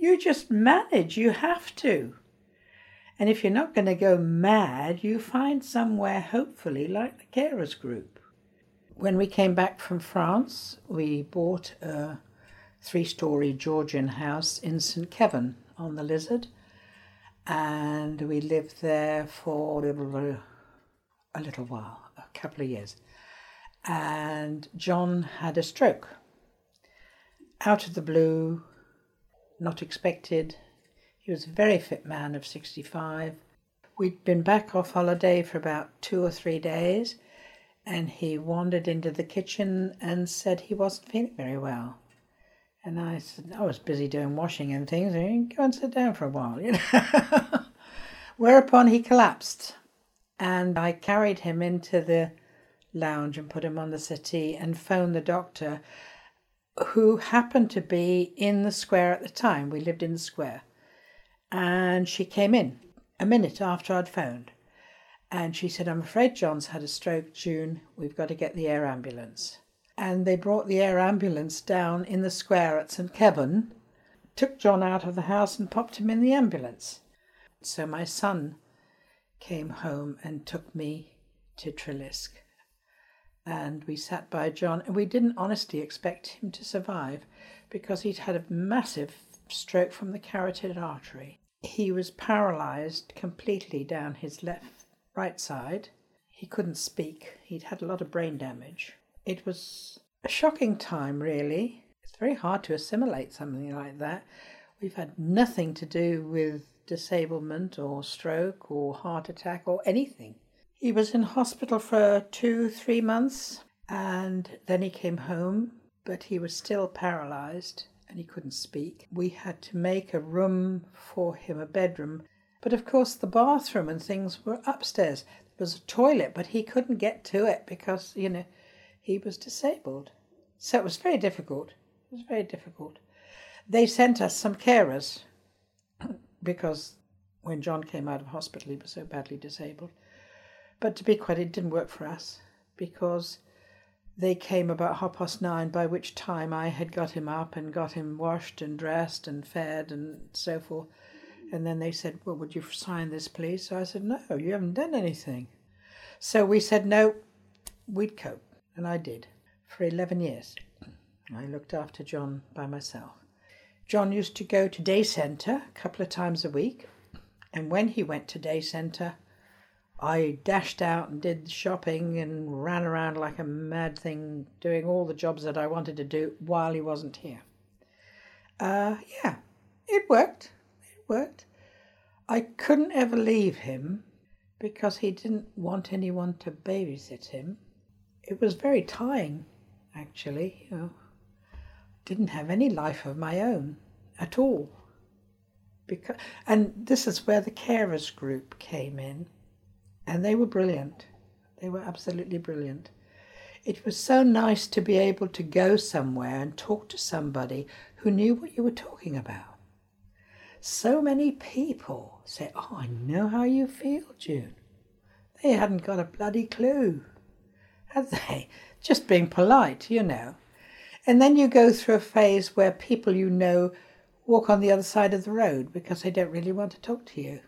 You just manage, you have to. And if you're not going to go mad, you find somewhere, hopefully, like the carers group. When we came back from France, we bought a three story Georgian house in St. Keverne on the Lizard. And we lived there for a little while, a couple of years. And John had a stroke. Out of the blue, not expected, he was a very fit man of 65. We'd been back off holiday for about two or three days, and he wandered into the kitchen and said he wasn't feeling very well. And I said, I was busy doing washing and things, and go and sit down for a while, you know. Whereupon he collapsed, and I carried him into the lounge and put him on the settee and phoned the doctor, who happened to be in the square at the time. We lived in the square and she came in a minute after I'd phoned. And she said, I'm afraid John's had a stroke, June. We've got to get the air ambulance. And they brought the air ambulance down in the square at St. Keverne, took John out of the house and popped him in the ambulance. So my son came home and took me to Treliske. And we sat by John, and we didn't honestly expect him to survive because he'd had a massive stroke from the carotid artery. He was paralyzed completely down his left right side. He couldn't speak. He'd had a lot of brain damage. It was a shocking time, really. It's very hard to assimilate something like that. We've had nothing to do with disablement or stroke or heart attack or anything. He was in hospital for two, three months, and then he came home, but he was still paralyzed and he couldn't speak. We had to make a room for him, a bedroom. But of course, the bathroom and things were upstairs. There was a toilet, but he couldn't get to it because, you know, he was disabled. So it was very difficult. It was very difficult. They sent us some carers because when John came out of hospital, he was so badly disabled. But to be quite, it didn't work for us because they came about half past nine, by which time I had got him up and got him washed and dressed and fed and so forth. And then they said, Well, would you sign this, please? So I said, No, you haven't done anything. So we said, No, we'd cope. And I did for 11 years. I looked after John by myself. John used to go to day centre a couple of times a week. And when he went to day centre, I dashed out and did shopping and ran around like a mad thing, doing all the jobs that I wanted to do while he wasn't here. Uh, yeah, it worked. It worked. I couldn't ever leave him because he didn't want anyone to babysit him. It was very tying, actually. You know, didn't have any life of my own at all. Because, and this is where the carers group came in and they were brilliant. They were absolutely brilliant. It was so nice to be able to go somewhere and talk to somebody who knew what you were talking about. So many people say, Oh, I know how you feel, June. They hadn't got a bloody clue, had they? Just being polite, you know. And then you go through a phase where people you know walk on the other side of the road because they don't really want to talk to you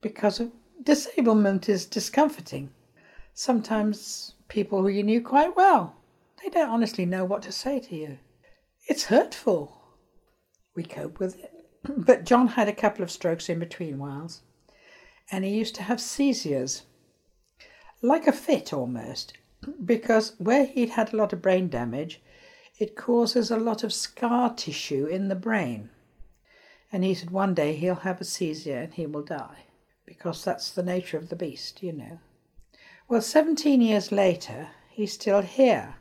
because of disablement is discomforting. Sometimes people who you knew quite well, they don't honestly know what to say to you. It's hurtful. We cope with it. But John had a couple of strokes in between whiles, and he used to have seizures, like a fit almost, because where he'd had a lot of brain damage, it causes a lot of scar tissue in the brain. And he said one day he'll have a seizure and he will die because that's the nature of the beast, you know. Well, 17 years later, he's still here.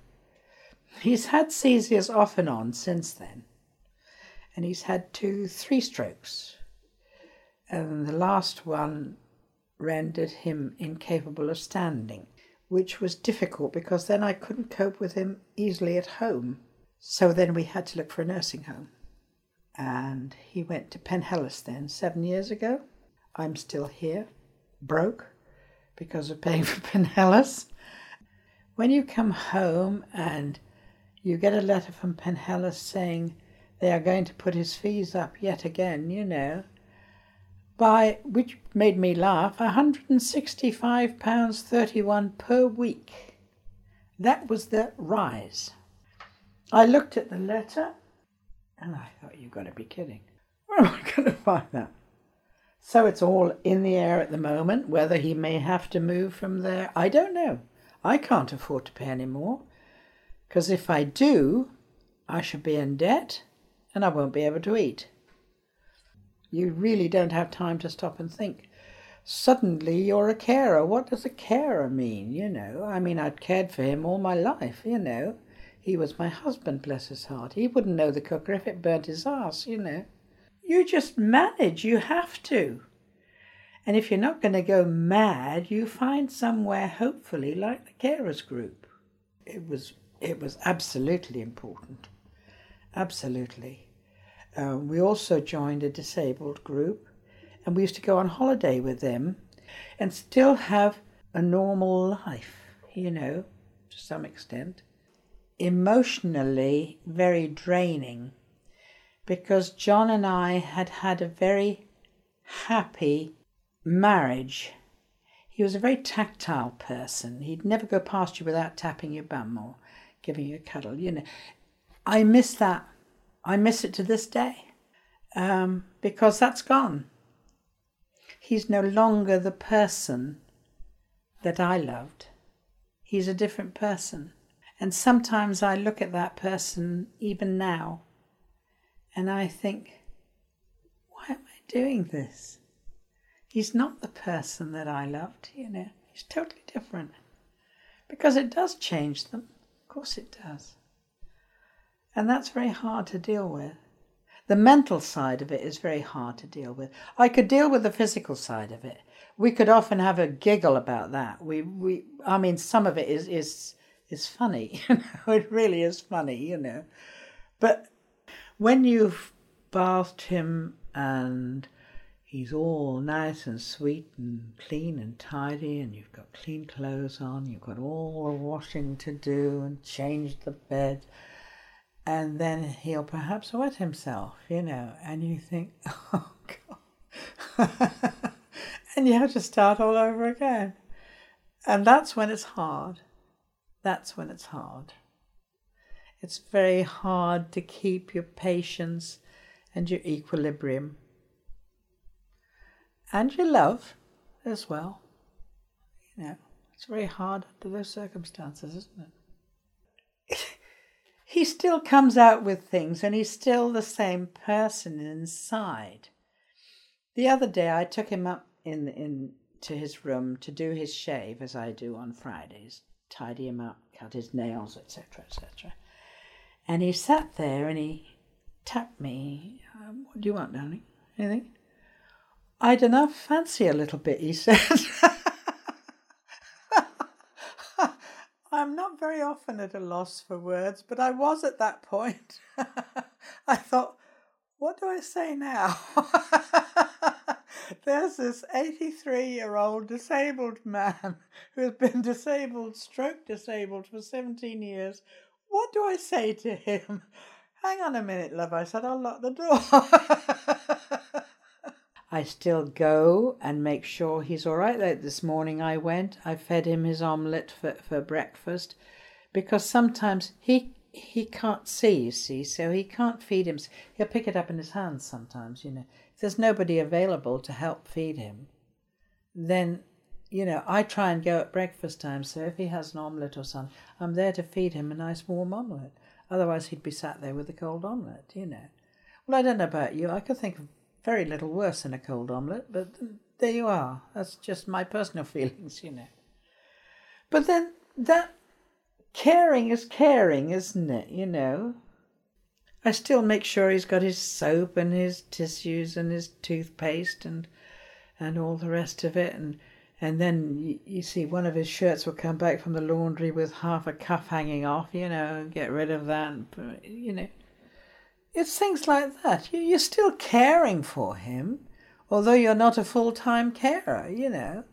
He's had seizures off and on since then, and he's had two, three strokes. And the last one rendered him incapable of standing, which was difficult because then I couldn't cope with him easily at home. So then we had to look for a nursing home. And he went to Penhellis then, seven years ago. I'm still here, broke because of paying for Penhellis. When you come home and you get a letter from Penhellis saying they are going to put his fees up yet again, you know, by, which made me laugh, £165.31 per week. That was the rise. I looked at the letter and I thought, you've got to be kidding. Where am I going to find that? So it's all in the air at the moment. Whether he may have to move from there, I don't know. I can't afford to pay any more. Because if I do, I shall be in debt and I won't be able to eat. You really don't have time to stop and think. Suddenly you're a carer. What does a carer mean? You know, I mean, I'd cared for him all my life, you know. He was my husband, bless his heart. He wouldn't know the cooker if it burnt his ass, you know. You just manage, you have to. And if you're not going to go mad, you find somewhere, hopefully, like the carers group. It was, it was absolutely important. Absolutely. Um, we also joined a disabled group, and we used to go on holiday with them and still have a normal life, you know, to some extent. Emotionally, very draining because John and I had had a very happy marriage. He was a very tactile person. He'd never go past you without tapping your bum or giving you a cuddle, you know. I miss that I miss it to this day um, because that's gone. He's no longer the person that I loved. He's a different person. And sometimes I look at that person even now and I think, why am I doing this? He's not the person that I loved, you know. He's totally different. Because it does change them. Of course it does. And that's very hard to deal with. The mental side of it is very hard to deal with. I could deal with the physical side of it. We could often have a giggle about that. We, we, I mean, some of it is is is funny. You know, it really is funny. You know, but when you've bathed him and he's all nice and sweet and clean and tidy, and you've got clean clothes on, you've got all the washing to do and change the bed and then he'll perhaps wet himself, you know, and you think, oh God. and you have to start all over again. And that's when it's hard. That's when it's hard. It's very hard to keep your patience and your equilibrium. And your love as well. You know, it's very hard under those circumstances, isn't it? he still comes out with things and he's still the same person inside. The other day I took him up in in to his room to do his shave as I do on Fridays, tidy him up, cut his nails, etc., etc. And he sat there and he tapped me. Um, what do you want, darling? Anything? I don't know, fancy a little bit, he said. I'm not very often at a loss for words, but I was at that point. I thought, what do I say now? There's this 83 year old disabled man who has been disabled, stroke disabled for 17 years. What do I say to him? Hang on a minute, love, I said, I'll lock the door. I still go and make sure he's all right. Like this morning, I went, I fed him his omelette for, for breakfast because sometimes he he can't see, you see, so he can't feed him. He'll pick it up in his hands sometimes, you know. If there's nobody available to help feed him, then, you know, I try and go at breakfast time. So if he has an omelette or something, I'm there to feed him a nice warm omelette. Otherwise, he'd be sat there with a cold omelette, you know. Well, I don't know about you. I could think of very little worse than a cold omelette, but there you are. That's just my personal feelings, you know. But then that caring is caring, isn't it? You know. I still make sure he's got his soap and his tissues and his toothpaste and and all the rest of it and and then you, see one of his shirts will come back from the laundry with half a cuff hanging off, you know, get rid of that, you know. It's things like that. You're still caring for him, although you're not a full time carer, you know.